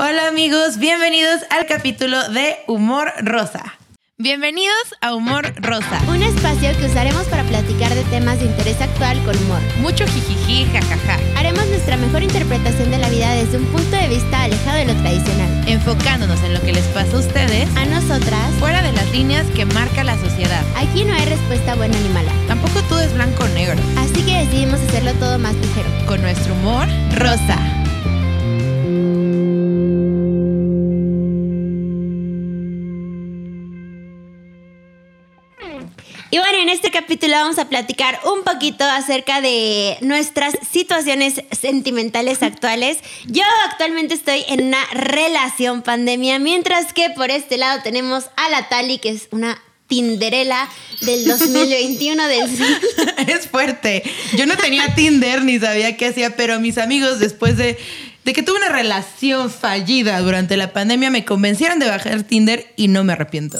Hola amigos, bienvenidos al capítulo de Humor Rosa. Bienvenidos a Humor Rosa. Un espacio que usaremos para platicar de temas de interés actual con humor. Mucho jijiji, jajaja. Haremos nuestra mejor interpretación de la vida desde un punto de vista alejado de lo tradicional. Enfocándonos en lo que les pasa a ustedes, A nosotras, fuera de las líneas que marca la sociedad. aquí no hay respuesta buena ni mala. Tampoco todo es blanco o negro. Así que decidimos hacerlo todo más ligero. Con nuestro humor rosa. Y bueno, en este capítulo vamos a platicar un poquito acerca de nuestras situaciones sentimentales actuales. Yo actualmente estoy en una relación pandemia, mientras que por este lado tenemos a la Tali, que es una Tinderela del 2021 del es fuerte. Yo no tenía Tinder ni sabía qué hacía, pero mis amigos después de, de que tuve una relación fallida durante la pandemia me convencieron de bajar Tinder y no me arrepiento.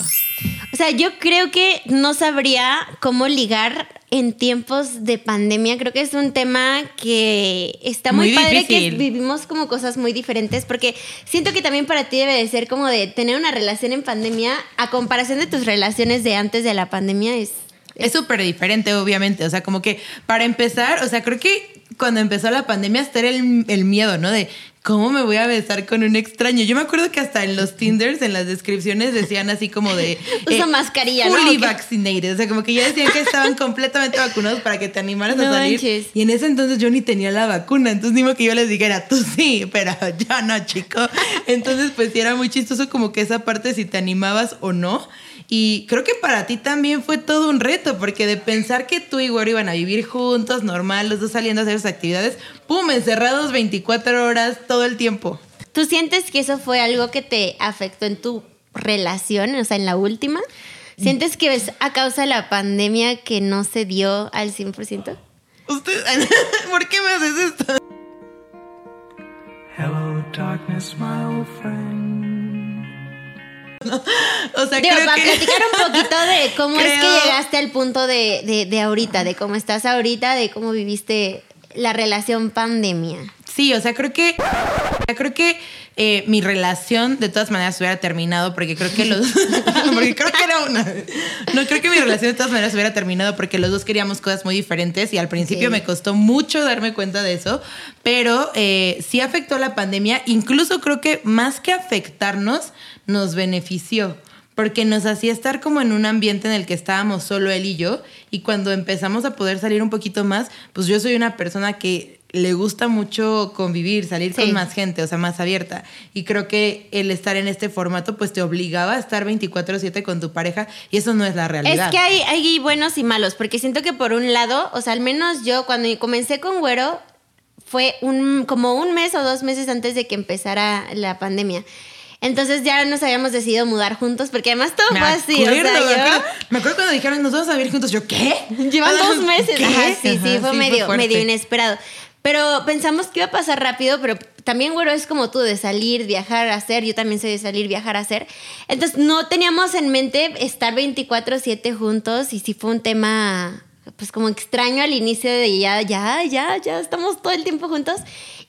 O sea, yo creo que no sabría cómo ligar en tiempos de pandemia. Creo que es un tema que está muy, Muy padre difícil. que vivimos como cosas muy diferentes porque siento que también para ti debe de ser como de tener una relación en pandemia a comparación de tus relaciones de antes de la pandemia es Es súper diferente, obviamente. O sea, como que para empezar, o sea, creo que cuando empezó la pandemia hasta era el, el miedo, ¿no? De cómo me voy a besar con un extraño. Yo me acuerdo que hasta en los Tinders, en las descripciones, decían así como de... Usa mascarilla, ¿no? Fully vaccinated. O sea, como que ya decían que estaban completamente vacunados para que te animaras No a salir. manches. Y en ese entonces yo ni tenía la vacuna. Entonces, ni modo que yo les dijera, tú sí, pero yo no, chico. Entonces, pues sí era muy chistoso como que esa parte si te animabas o no. Y creo que para ti también fue todo un reto, porque de pensar que tú y Güero iban a vivir juntos, normal, los dos saliendo a hacer sus actividades, ¡pum! encerrados 24 horas todo el tiempo. ¿Tú sientes que eso fue algo que te afectó en tu relación, o sea, en la última? ¿Sientes que es a causa de la pandemia que no se dio al 100%? Usted, ¿Por qué me haces esto? Hello, darkness, my old friend. O sea, Digo, creo para que... platicar un poquito de cómo es que llegaste al punto de, de, de ahorita, de cómo estás ahorita, de cómo viviste la relación pandemia. Sí, o sea, creo que creo que eh, mi relación de todas maneras hubiera terminado porque creo que los porque creo que era una no creo que mi relación de todas maneras hubiera terminado porque los dos queríamos cosas muy diferentes y al principio me costó mucho darme cuenta de eso, pero eh, sí afectó la pandemia, incluso creo que más que afectarnos nos benefició porque nos hacía estar como en un ambiente en el que estábamos solo él y yo y cuando empezamos a poder salir un poquito más, pues yo soy una persona que le gusta mucho convivir, salir Sí. con más gente, o sea, más abierta. Y creo que el estar en este formato pues te obligaba a estar 24/7 con tu pareja y eso no es la realidad. Es que hay, hay buenos y malos, porque siento que por un lado, o sea, al menos yo cuando comencé con Güero, fue un, como un mes o dos meses antes de que empezara la pandemia. Entonces ya nos habíamos decidido mudar juntos, porque además todo me fue así, acuerdo, o sea, me, yo... acuerdo, me acuerdo cuando dijeron nos vamos a vivir juntos, yo ¿qué? Llevan dos meses. ¿Qué? Ajá, sí, sí, Ajá, fue medio, fuerte. medio inesperado. Pero pensamos que iba a pasar rápido, pero también, güero, es como tú, de salir, viajar, hacer. Yo también soy de salir, viajar, hacer. Entonces, no teníamos en mente estar 24-7 juntos y sí fue un tema, pues como extraño al inicio de ya, ya, ya, ya estamos todo el tiempo juntos.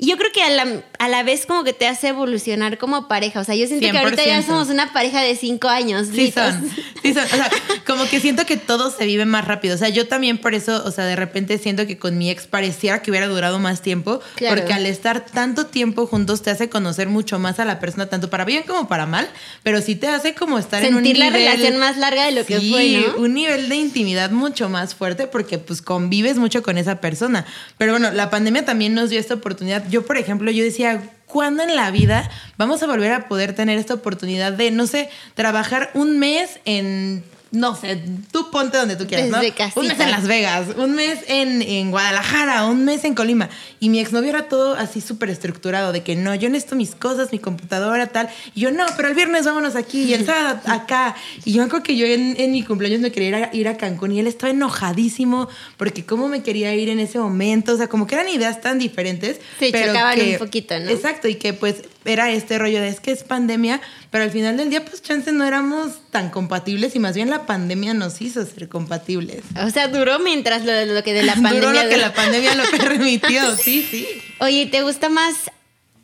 Y yo creo que a la, a la vez como que te hace evolucionar como pareja. O sea, yo siento que ahorita ya 100%. somos una pareja de cinco años. Sí son, sí son. O sea, como que siento que todo se vive más rápido. O sea, yo también por eso, o sea, de repente siento que con mi ex pareciera que hubiera durado más tiempo. Claro. Porque al estar tanto tiempo juntos te hace conocer mucho más a la persona, tanto para bien como para mal. Pero sí te hace como estar en un Sentir la relación más larga de lo que fue, ¿no? un nivel de intimidad mucho más fuerte porque pues convives mucho con esa persona. Pero bueno, la pandemia también nos dio esta oportunidad. Yo, por ejemplo, yo decía, ¿cuándo en la vida vamos a volver a poder tener esta oportunidad de, no sé, trabajar un mes en... No sé, tú ponte donde tú quieras, ¿no? Casita. Un mes en Las Vegas, un mes en, en Guadalajara, un mes en Colima. Y mi exnovio era todo así súper estructurado, de que no, yo necesito mis cosas, mi computadora, tal. Y yo, no, pero el viernes vámonos aquí y el sábado acá. Y yo me acuerdo que yo en, en mi cumpleaños me quería ir a, ir a Cancún y él estaba enojadísimo porque cómo me quería ir en ese momento. O sea, como que eran ideas tan diferentes. Pero chocaban que- un poquito, ¿no? Exacto, y que pues era este rollo de es que es pandemia, pero al final del día pues chance no éramos tan compatibles y más bien la pandemia nos hizo ser compatibles. O sea, duró mientras lo, lo que de la pandemia. Duró lo que duró. la pandemia lo permitió, sí, sí. Oye, ¿te gusta más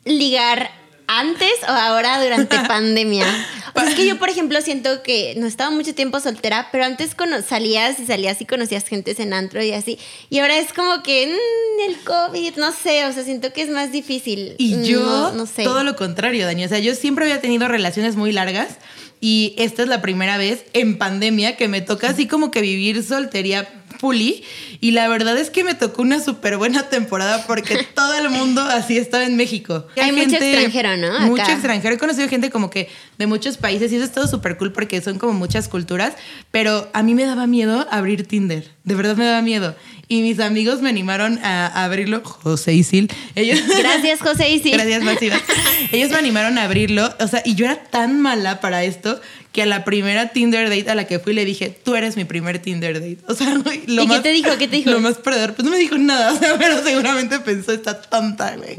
ligar ¿Antes o ahora durante pandemia? O sea, es que yo, por ejemplo, siento que no estaba mucho tiempo soltera, pero antes salías y salías y conocías gente en antro y así. Y ahora es como que mm, el COVID, no sé, o sea, siento que es más difícil. Y Mm, yo, no, no sé. todo lo contrario, Dani. O sea, yo siempre había tenido relaciones muy largas y esta es la primera vez en pandemia que me toca así como que vivir soltería fully. Y la verdad es que me tocó una súper buena temporada porque todo el mundo así estaba en México. Hay mucho extranjero, ¿no? Mucho Acá. extranjero. He conocido gente como que de muchos países y eso es todo súper cool porque son como muchas culturas. Pero a mí me daba miedo abrir Tinder. De verdad me daba miedo. Y mis amigos me animaron a, a abrirlo. José y Sil. Ellos, Gracias, José y sí. Gracias, Masivas. Ellos me animaron a abrirlo. O sea, y yo era tan mala para esto que a la primera Tinder date a la que fui le dije, tú eres mi primer Tinder date. O sea, lo ¿Y qué más, te dijo? ¿Qué te dijo? Lo más perdedor. Pues no me dijo nada, o sea, pero seguramente pensó, está tonta, güey.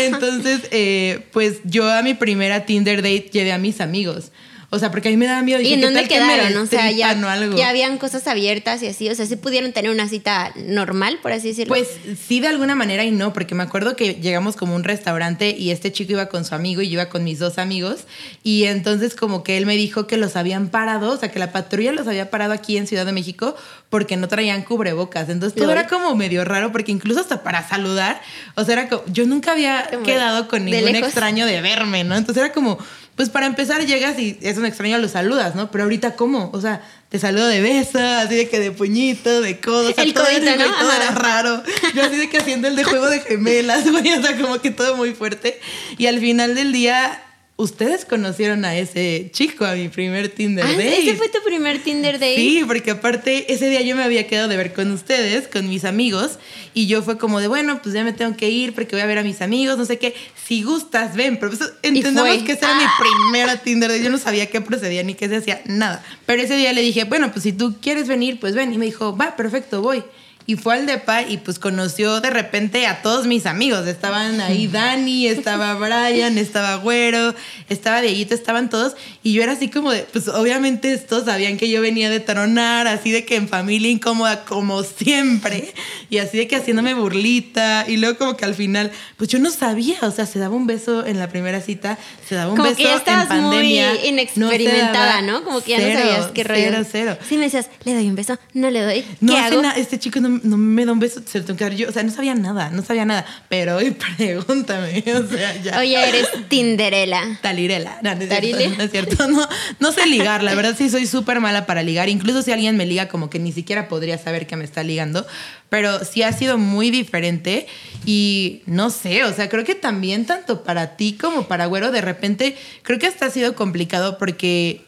Entonces, eh, pues yo a mi primera Tinder date llevé a mis amigos. O sea, porque a mí me daba miedo. ¿Y Dije, en ¿qué dónde tal que me quedaron? O sea, ya, o algo? ya habían cosas abiertas y así. O sea, sí pudieron tener una cita normal, por así decirlo. Pues sí, de alguna manera y no, porque me acuerdo que llegamos como a un restaurante y este chico iba con su amigo y yo iba con mis dos amigos. Y entonces, como que él me dijo que los habían parado, o sea, que la patrulla los había parado aquí en Ciudad de México porque no traían cubrebocas. Entonces todo era como medio raro, porque incluso hasta para saludar, o sea, era como, yo nunca había Como quedado con ningún lejos. extraño de verme, ¿no? Entonces era como. Pues para empezar llegas y es un extraño, lo saludas, ¿no? Pero ahorita, ¿cómo? O sea, te saludo de beso, así de que de puñito, de codo. o sea, El todo codito, era- ¿no? todo era raro. Yo así de que haciendo el de juego de gemelas, güey, o sea, como que todo muy fuerte. Y al final del día, ustedes conocieron a ese chico, a mi primer Tinder Ah, date. ¿Ese fue tu primer Tinder date? Sí, porque aparte ese día yo me había quedado de ver con ustedes, con mis amigos, y yo fue como de, bueno, pues ya me tengo que ir porque voy a ver a mis amigos, no sé qué, si gustas, ven, pero pues, entendamos que esa era mi primera Tinder date, yo no sabía qué procedía ni qué se hacía, nada. Pero ese día le dije, bueno, pues si tú quieres venir, pues ven, y me dijo, va, perfecto, voy. Y fue al depa y pues conoció de repente a todos mis amigos. Estaban ahí Dani, estaba Brian, estaba Güero, estaba Dieguito, estaban todos. Y yo era así como de, pues obviamente estos sabían que yo venía de tronar, así de que en familia incómoda como siempre. Y así de que haciéndome burlita. Y luego como que al final, pues yo no sabía, o sea, se daba un beso en la primera cita, se daba un Como beso que ya estabas en pandemia. muy inexperimentada, ¿no? Como que ya cero, no sabías qué rollo. Cero, cero. Sí, me decías, le doy un beso, no le doy. No ¿Qué hace hago? este chico no, no me da un beso, se lo tengo que dar yo. O sea, no sabía nada, no sabía nada. Pero hoy pregúntame, o sea, ya. Oye, eres Tinderela. Talirela. No, no es cierto. No, es cierto. No, no sé ligar, la verdad sí soy súper mala para ligar. Incluso si alguien me liga, como que ni siquiera podría saber que me está ligando. Pero sí ha sido muy diferente y no sé, o sea, creo que también tanto para ti como para Güero, de repente, creo que hasta ha sido complicado porque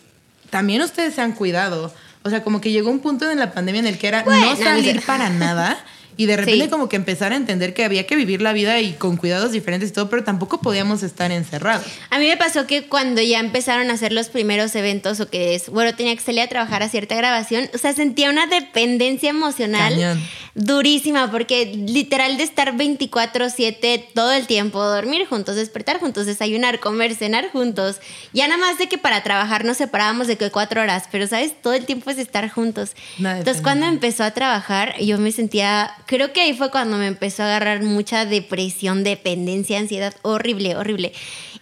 también ustedes se han cuidado. O sea, como que llegó un punto en la pandemia en el que era Bueno, no salir no para nada. Y de repente Sí. como que empezar a entender que había que vivir la vida y con cuidados diferentes y todo, pero tampoco podíamos estar encerrados. A mí me pasó que cuando ya empezaron a hacer los primeros eventos o que es, bueno, tenía que salir a trabajar a cierta grabación, o sea, sentía una dependencia emocional Cañón. Durísima porque literal de estar 24/7 todo el tiempo, dormir juntos, despertar juntos, desayunar, comer, cenar juntos. Ya nada más de que para trabajar nos separábamos de que cuatro horas, pero sabes, todo el tiempo es estar juntos. Entonces cuando empezó a trabajar, yo me sentía, creo que ahí fue cuando me empezó a agarrar mucha depresión, dependencia, ansiedad, horrible, horrible.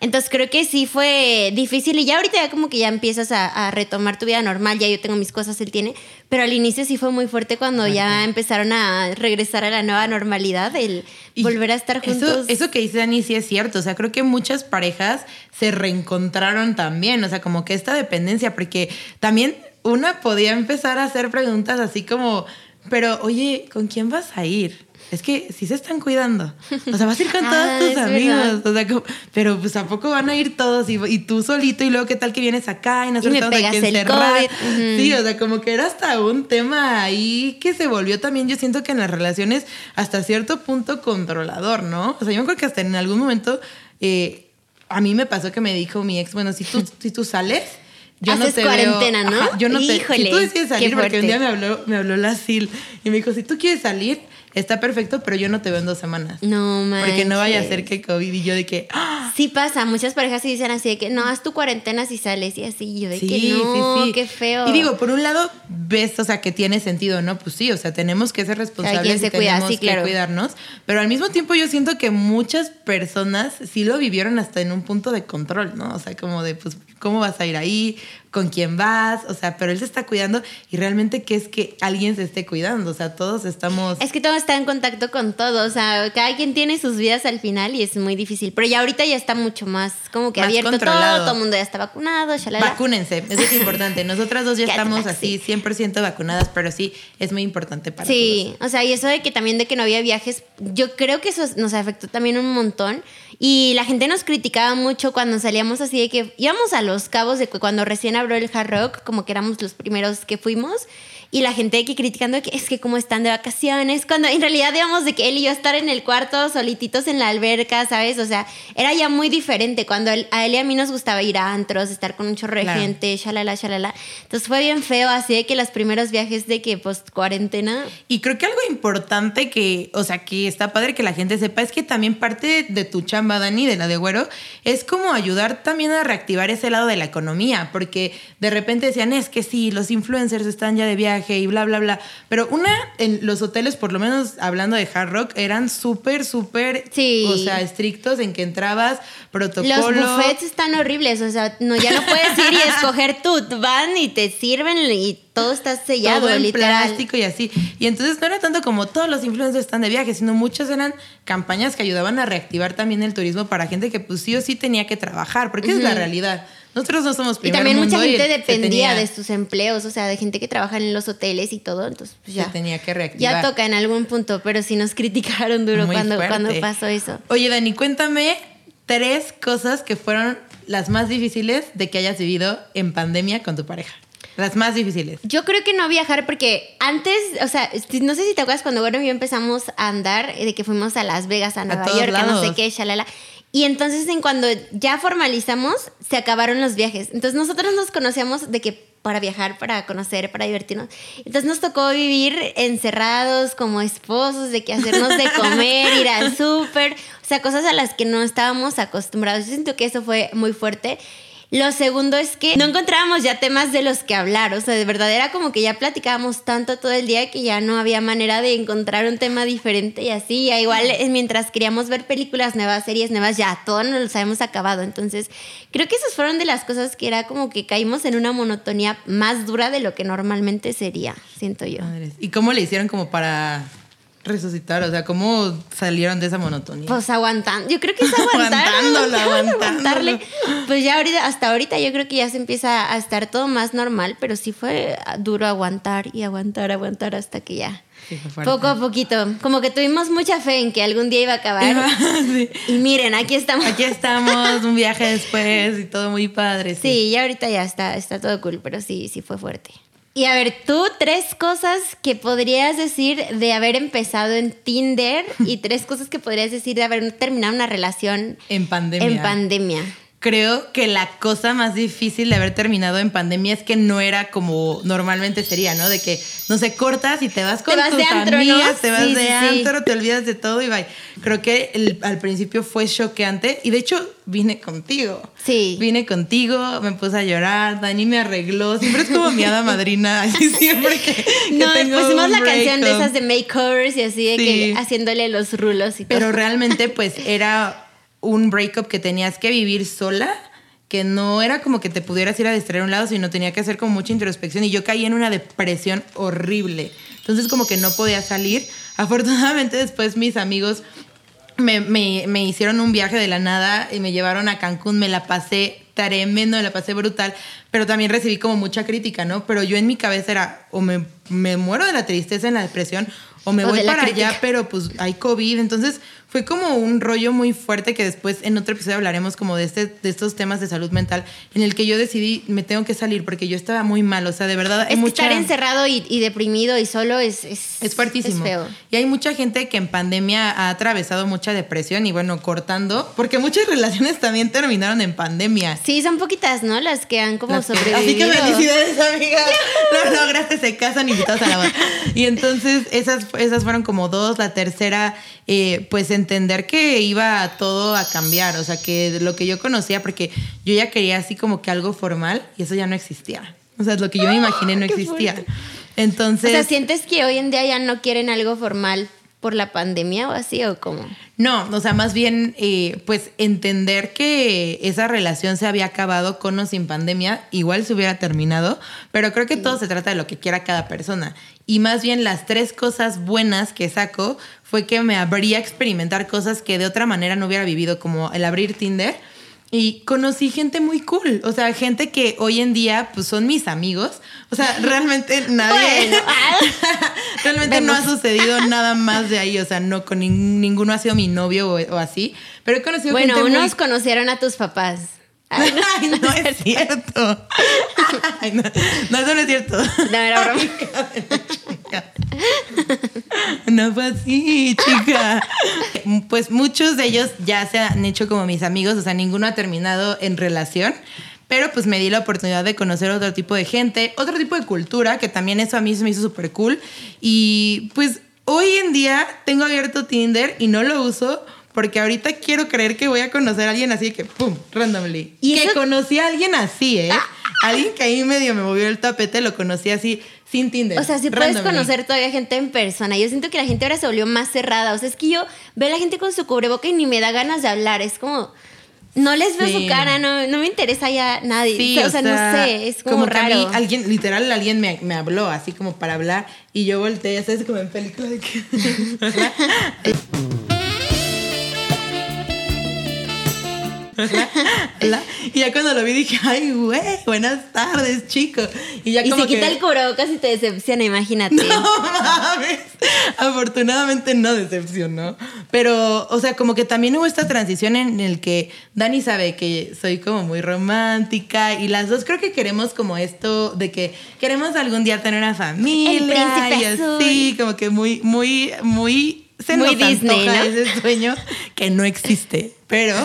Entonces creo que sí fue difícil y ya ahorita ya como que ya empiezas a, a retomar tu vida normal, ya yo tengo mis cosas, él tiene, pero al inicio sí fue muy fuerte cuando ya empezaron a regresar a la nueva normalidad, el Y volver a estar juntos. Eso, eso que dice Dani sí es cierto. O sea, creo que muchas parejas se reencontraron también. O sea, como que esta dependencia, porque también una podía empezar a hacer preguntas así como, pero oye, ¿con quién vas a ir? Es que sí se están cuidando. O sea, vas a ir con todos Ah, tus amigos. O sea, como- pero pues a poco van a ir todos y, y tú solito y luego qué tal que vienes acá y nosotros me estamos aquí encerrados? COVID. Ujú. Sí, o sea, como que era hasta un tema ahí que se volvió también, yo siento que en las relaciones hasta cierto punto controlador, ¿no? O sea, yo creo que hasta en algún momento eh, a mí me pasó que me dijo mi ex, bueno, si tú, si tú sales... Yo no Haces te cuarentena, veo- ¿no? yo no te, si Híjole, tú decides salir, porque un día me habló, me habló la SIL y me dijo, si tú quieres salir, está perfecto, pero yo no te veo en dos semanas. No, manches. Porque no vaya a ser que COVID y yo de que, ¡ah! Sí pasa, muchas parejas sí dicen así de que no, haz tu cuarentena si sales y así, y yo de Sí, que no, sí, sí. qué feo. Y digo, por un lado, ves, o sea, que tiene sentido, ¿no? Pues sí, o sea, tenemos que ser responsables se y cuida, tenemos sí, que claro. cuidarnos. Pero al mismo tiempo yo siento que muchas personas sí lo vivieron hasta en un punto de control, ¿no? O sea, como de, pues, ¿cómo vas a ir ahí? ¿Con quién vas? O sea, pero él se está cuidando y realmente, ¿qué es que alguien se esté cuidando? O sea, todos estamos... Es que todo está en contacto con todo, o sea, cada quien tiene sus vidas al final y es muy difícil. Pero ya ahorita ya está mucho más como que Más abierto controlado. todo, todo el mundo ya está vacunado, shalala. Vacúnense, eso es importante. Nosotras dos ya Ya estamos así 100% vacunadas, pero sí, es muy importante para Sí, o sea, y eso de que también de que no había viajes, yo creo que eso nos afectó también un montón. Y la gente nos criticaba mucho cuando salíamos así de que íbamos a los cabos de que cuando recién el Hard Rock, como que éramos los primeros que fuimos. Y la gente que criticando que es que como están de vacaciones, cuando en realidad íbamos de que él y yo estar en el cuarto solititos en la alberca, ¿sabes? O sea, era ya muy diferente. Cuando él- a él y a mí nos gustaba ir a antros, estar con un chorro de Claro. gente, shalala, shalala. Entonces fue bien feo, así de que los primeros viajes de que post cuarentena. Y creo que algo importante que, o sea, que está padre que la gente sepa es que también parte de tu chamba, Dani, de la de Güero, es como ayudar también a reactivar ese lado de la economía, porque de repente decían, es que sí, los influencers están ya de viaje y bla, bla, bla. Pero una, en los hoteles, por lo menos hablando de Hard Rock, eran súper, súper, Sí. o sea, estrictos en que entrabas, Los protocolo. buffets están horribles, o sea, no, ya no puedes ir y escoger tú, van y te sirven y todo está sellado, todo en literal. plástico y así. Y entonces no era tanto como todos los influencers están de viaje, sino muchas eran campañas que ayudaban a reactivar también el turismo para gente que pues sí o sí tenía que trabajar, porque esa es la realidad. Nosotros no somos Y primer también mucha mundo y gente dependía tenía- de sus empleos, o sea, de gente que trabaja en los hoteles y todo, entonces pues Se ya. tenía que reactivar. Ya toca en algún punto, pero sí nos criticaron duro Muy cuando, fuerte. cuando pasó eso. Oye, Dani, cuéntame tres cosas que fueron las más difíciles de que hayas vivido en pandemia con tu pareja. Las más difíciles. Yo creo que no viajar porque antes, o sea, no sé si te acuerdas cuando bueno y yo empezamos a andar, eh, de que fuimos a Las Vegas, a Nueva York, a no sé qué, shalala. Y entonces en cuando ya formalizamos, se acabaron los viajes. Entonces nosotros nos conocíamos de que para viajar, para conocer, para divertirnos. Entonces nos tocó vivir encerrados como esposos, de que hacernos de comer, ir al súper, o sea, cosas a las que no estábamos acostumbrados. Yo siento que eso fue muy fuerte. Lo segundo es que no encontrábamos ya temas de los que hablar, o sea, de verdad era como que ya platicábamos tanto todo el día que ya no había manera de encontrar un tema diferente y así, ya igual eh, mientras queríamos ver películas nuevas, series nuevas, ya todo nos los habíamos acabado, entonces creo que esas fueron de las cosas que era como que caímos en una monotonía más dura de lo que normalmente sería, siento yo. ¿Y cómo le hicieron como para resucitar? O sea, ¿cómo salieron de esa monotonía? Pues aguantando, yo creo que es aguantar. Aguantándolo, aguantándolo. Pues ya ahorita, hasta ahorita yo creo que ya se empieza a estar todo más normal, pero sí fue duro aguantar y aguantar, aguantar hasta que ya. Sí. Poco a poquito. Como que tuvimos mucha fe en que algún día iba a acabar. Sí. Y miren, aquí estamos. Aquí estamos, un viaje después y todo muy padre. Sí. Sí, ya ahorita ya está, está todo cool, pero sí, sí fue fuerte. Y a ver, tú tres cosas que podrías decir de haber empezado en Tinder y tres cosas que podrías decir de haber terminado una relación En pandemia. en pandemia. Creo que la cosa más difícil de haber terminado en pandemia es que no era como normalmente sería, ¿no? De que, no sé, cortas y te vas con Te vas tus de antro, te vas Sí, de sí, antro, te olvidas de todo y bye. Creo que el- al principio fue choqueante y de hecho vine contigo. Sí. Vine contigo, me puse a llorar, Dani me arregló, siempre es como mi hada madrina, así siempre que, que No, tengo pusimos la canción de esas de makeovers y así de Sí. que haciéndole los rulos y todo. Pero realmente, pues, era un breakup que tenías que vivir sola, que no era como que te pudieras ir a distraer a un lado, sino tenía que hacer como mucha introspección. Y yo caí en una depresión horrible. Entonces, como que no podía salir. Afortunadamente, después mis amigos me, me- me hicieron un viaje de la nada y me llevaron a Cancún. Me la pasé tremendo, me la pasé brutal. Pero también recibí como mucha crítica, ¿no? Pero yo en mi cabeza era, o me, me muero de la tristeza en la depresión, o me O voy para allá, pero pues hay COVID. Entonces fue como un rollo muy fuerte que después en otro episodio hablaremos como de, este, de estos temas de salud mental en el que yo decidí me tengo que salir porque yo estaba muy mal, o sea, de verdad hay Es mucha... estar encerrado y, y deprimido y solo es... Es, Es fuertísimo. Es feo. Y hay mucha gente que en pandemia ha atravesado mucha depresión y bueno, cortando, porque muchas relaciones también terminaron en pandemia. Sí, son poquitas, ¿no? Las que han como Las que- sobrevivido. Así que felicidades, amiga. No, no, gracias, se casan invitados a la boda. Y entonces esas, esas fueron como dos. La tercera, eh, pues entender que iba todo a cambiar. O sea, que lo que yo conocía, porque yo ya quería así como que algo formal y eso ya no existía. O sea, lo que yo me imaginé no existía. Entonces. O sea, ¿sientes que hoy en día ya no quieren algo formal por la pandemia o así o cómo? No, o sea, más bien, eh, pues entender que esa relación se había acabado con o sin pandemia, igual se hubiera terminado, pero creo que todo se trata de lo que quiera cada persona. Y más bien las tres cosas buenas que saco fue que me abría a experimentar cosas que de otra manera no hubiera vivido, como el abrir Tinder. Y conocí gente muy cool, o sea, gente que hoy en día pues son mis amigos. O sea, realmente nadie... Bueno, ah. realmente no ha sucedido nada más de ahí, o sea, no con nin- ninguno ha sido mi novio o, o así, pero he conocido Bueno, gente muy unos conocieron a tus papás. Ay, no, Ay, no es cierto. Ay, no, no, eso no es cierto. No, era broma. No fue así, chica. Pues muchos de ellos ya se han hecho como mis amigos, o sea, ninguno ha terminado en relación. Pero pues me di la oportunidad de conocer otro tipo de gente, otro tipo de cultura, que también eso a mí se me hizo súper cool. Y pues hoy en día tengo abierto Tinder y no lo uso porque ahorita quiero creer que voy a conocer a alguien así que, ¡pum!, randomly. ¿Y que eso- conocí a alguien así, ¿eh? Alguien que ahí medio me movió el tapete, lo conocí así, sin Tinder. O sea, si puedes conocer todavía gente en persona. Yo siento que la gente ahora se volvió más cerrada. O sea, es que yo veo a la gente con su cubreboca y ni me da ganas de hablar. Es como, no les veo Sí. su cara, no, no me interesa ya nadie. Sí, o, sea, no sé, es como, que a raro. mí alguien, literal, alguien me, me habló así como para hablar y yo volteé, ya sabes, como en película de que... Y ya cuando lo vi dije, ay, güey, buenas tardes, chico. Y ya Y como se quita que- el cubrebocas y te decepciona, imagínate. No mames. Afortunadamente no decepcionó. Pero, o sea, como que también hubo esta transición en el que Dani sabe que soy como muy romántica y las dos creo que queremos como esto de que queremos algún día tener una familia príncipe y así, como que muy, muy, muy se Muy nos Disney, antoja ¿no? ese sueño que no existe. Pero,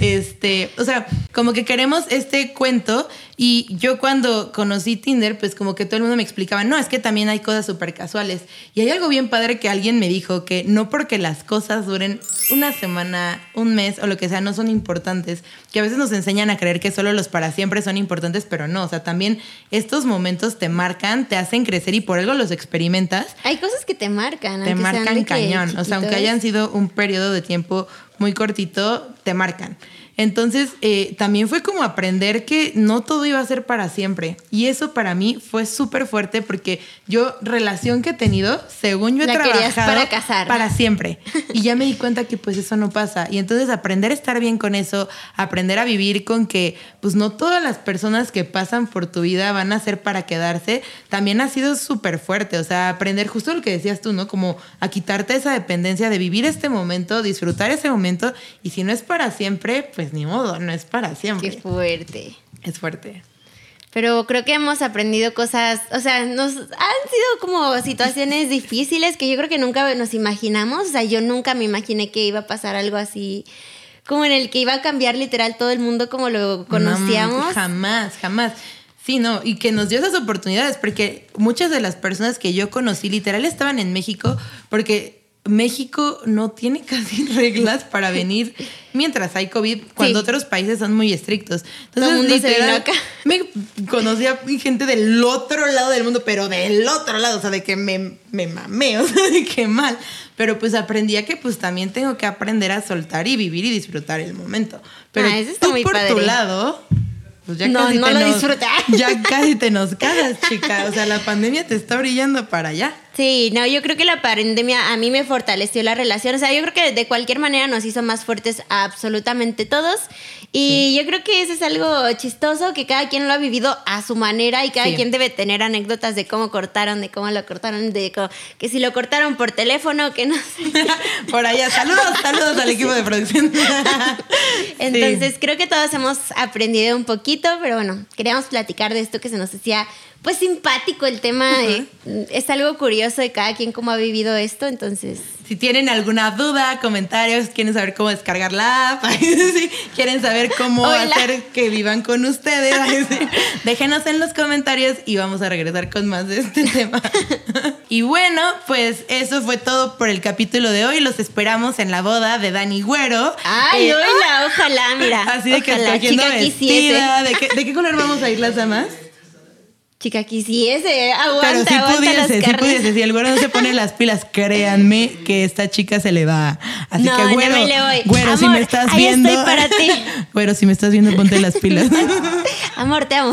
este, o sea, como que queremos este cuento y yo cuando conocí Tinder, pues como que todo el mundo me explicaba, no, es que también hay cosas súper casuales. Y hay algo bien padre que alguien me dijo, que no porque las cosas duren una semana, un mes o lo que sea, no son importantes, que a veces nos enseñan a creer que solo los para siempre son importantes, pero no, o sea, también estos momentos te marcan, te hacen crecer y por algo los experimentas Hay cosas que te marcan. te sean marcan de cañón. O sea, aunque hayan sido un periodo de tiempo muy cortito, te marcan. Entonces, eh, también fue como aprender que no todo iba a ser para siempre. Y eso para mí fue súper fuerte porque yo, relación que he tenido, según yo he La trabajado para casar. para siempre. Y ya me di cuenta que pues eso no pasa. Y entonces aprender a estar bien con eso, aprender a vivir con que pues no todas las personas que pasan por tu vida van a ser para quedarse, también ha sido súper fuerte. O sea, aprender justo lo que decías tú, ¿no? Como a quitarte esa dependencia de vivir este momento, disfrutar ese momento. Y si no es para siempre, pues ni modo, no es para Qué siempre. fuerte. Es fuerte. Pero creo que hemos aprendido cosas, o sea, nos han sido como situaciones difíciles que yo creo que nunca nos imaginamos. O sea, yo nunca me imaginé que iba a pasar algo así, como en el que iba a cambiar literal todo el mundo como lo conocíamos. No, jamás, jamás. Sí, no, y que nos dio esas oportunidades, porque muchas de las personas que yo conocí literal estaban en México, porque México no tiene casi reglas para venir mientras hay COVID, cuando Sí. otros países son muy estrictos. Todo el Entonces, mundo se vino acá. me conocía gente del otro lado del mundo, pero del otro lado, o sea, de que me, me mamé, o sea, de que mal. Pero pues aprendí a que pues también tengo que aprender a soltar y vivir y disfrutar el momento. Pero Ah, eso está tú muy por tu padre. lado, pues ya No, casi no te lo nos-. Ya casi te nos cagas, chica. O sea, la pandemia te está brillando para allá. Sí, no, yo creo que la pandemia a mí me fortaleció la relación. O sea, yo creo que de cualquier manera nos hizo más fuertes a absolutamente todos. Y yo creo que eso es algo chistoso, que cada quien lo ha vivido a su manera y cada Sí. quien debe tener anécdotas de cómo cortaron, de cómo lo cortaron, de co- que si lo cortaron por teléfono, que no sé. Por allá, saludos, saludos al equipo de producción. Entonces Sí. creo que todos hemos aprendido un poquito, pero bueno, queríamos platicar de esto que se nos hacía pues simpático el tema. de- es algo curioso de cada quien cómo ha vivido esto, entonces... Si tienen alguna duda, comentarios, quieren saber cómo descargar la app, quieren saber cómo Hola. hacer que vivan con ustedes, déjenos en los comentarios y vamos a regresar con más de este tema. Y bueno, pues eso fue todo por el capítulo de hoy. Los esperamos en la boda de Dani Güero. Ay, Eh, ojalá, ojalá, mira. Así de que ojalá, chica vestida. ¿De qué, ¿De qué color vamos a ir las damas? Chica quisiese, aguanta, Pero si aguanta pudiese, si pudiese, si el güero no se pone las pilas, créanme que esta chica se le va. Así No, que no güero, me le voy. güero, si Amor, me estás ahí viendo. estoy para ti. Güero, si me estás viendo, ponte las pilas. Amor, te amo.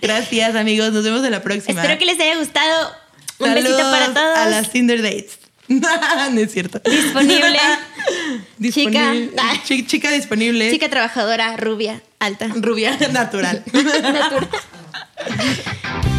Gracias, amigos. Nos vemos en la próxima. Espero que les haya gustado. Un besito para todos. A las Tinder Dates. no es cierto. Disponible. Disponible. Chica. Chi- chica disponible. Chica trabajadora, rubia, alta. Rubia natural. Natural. Yeah.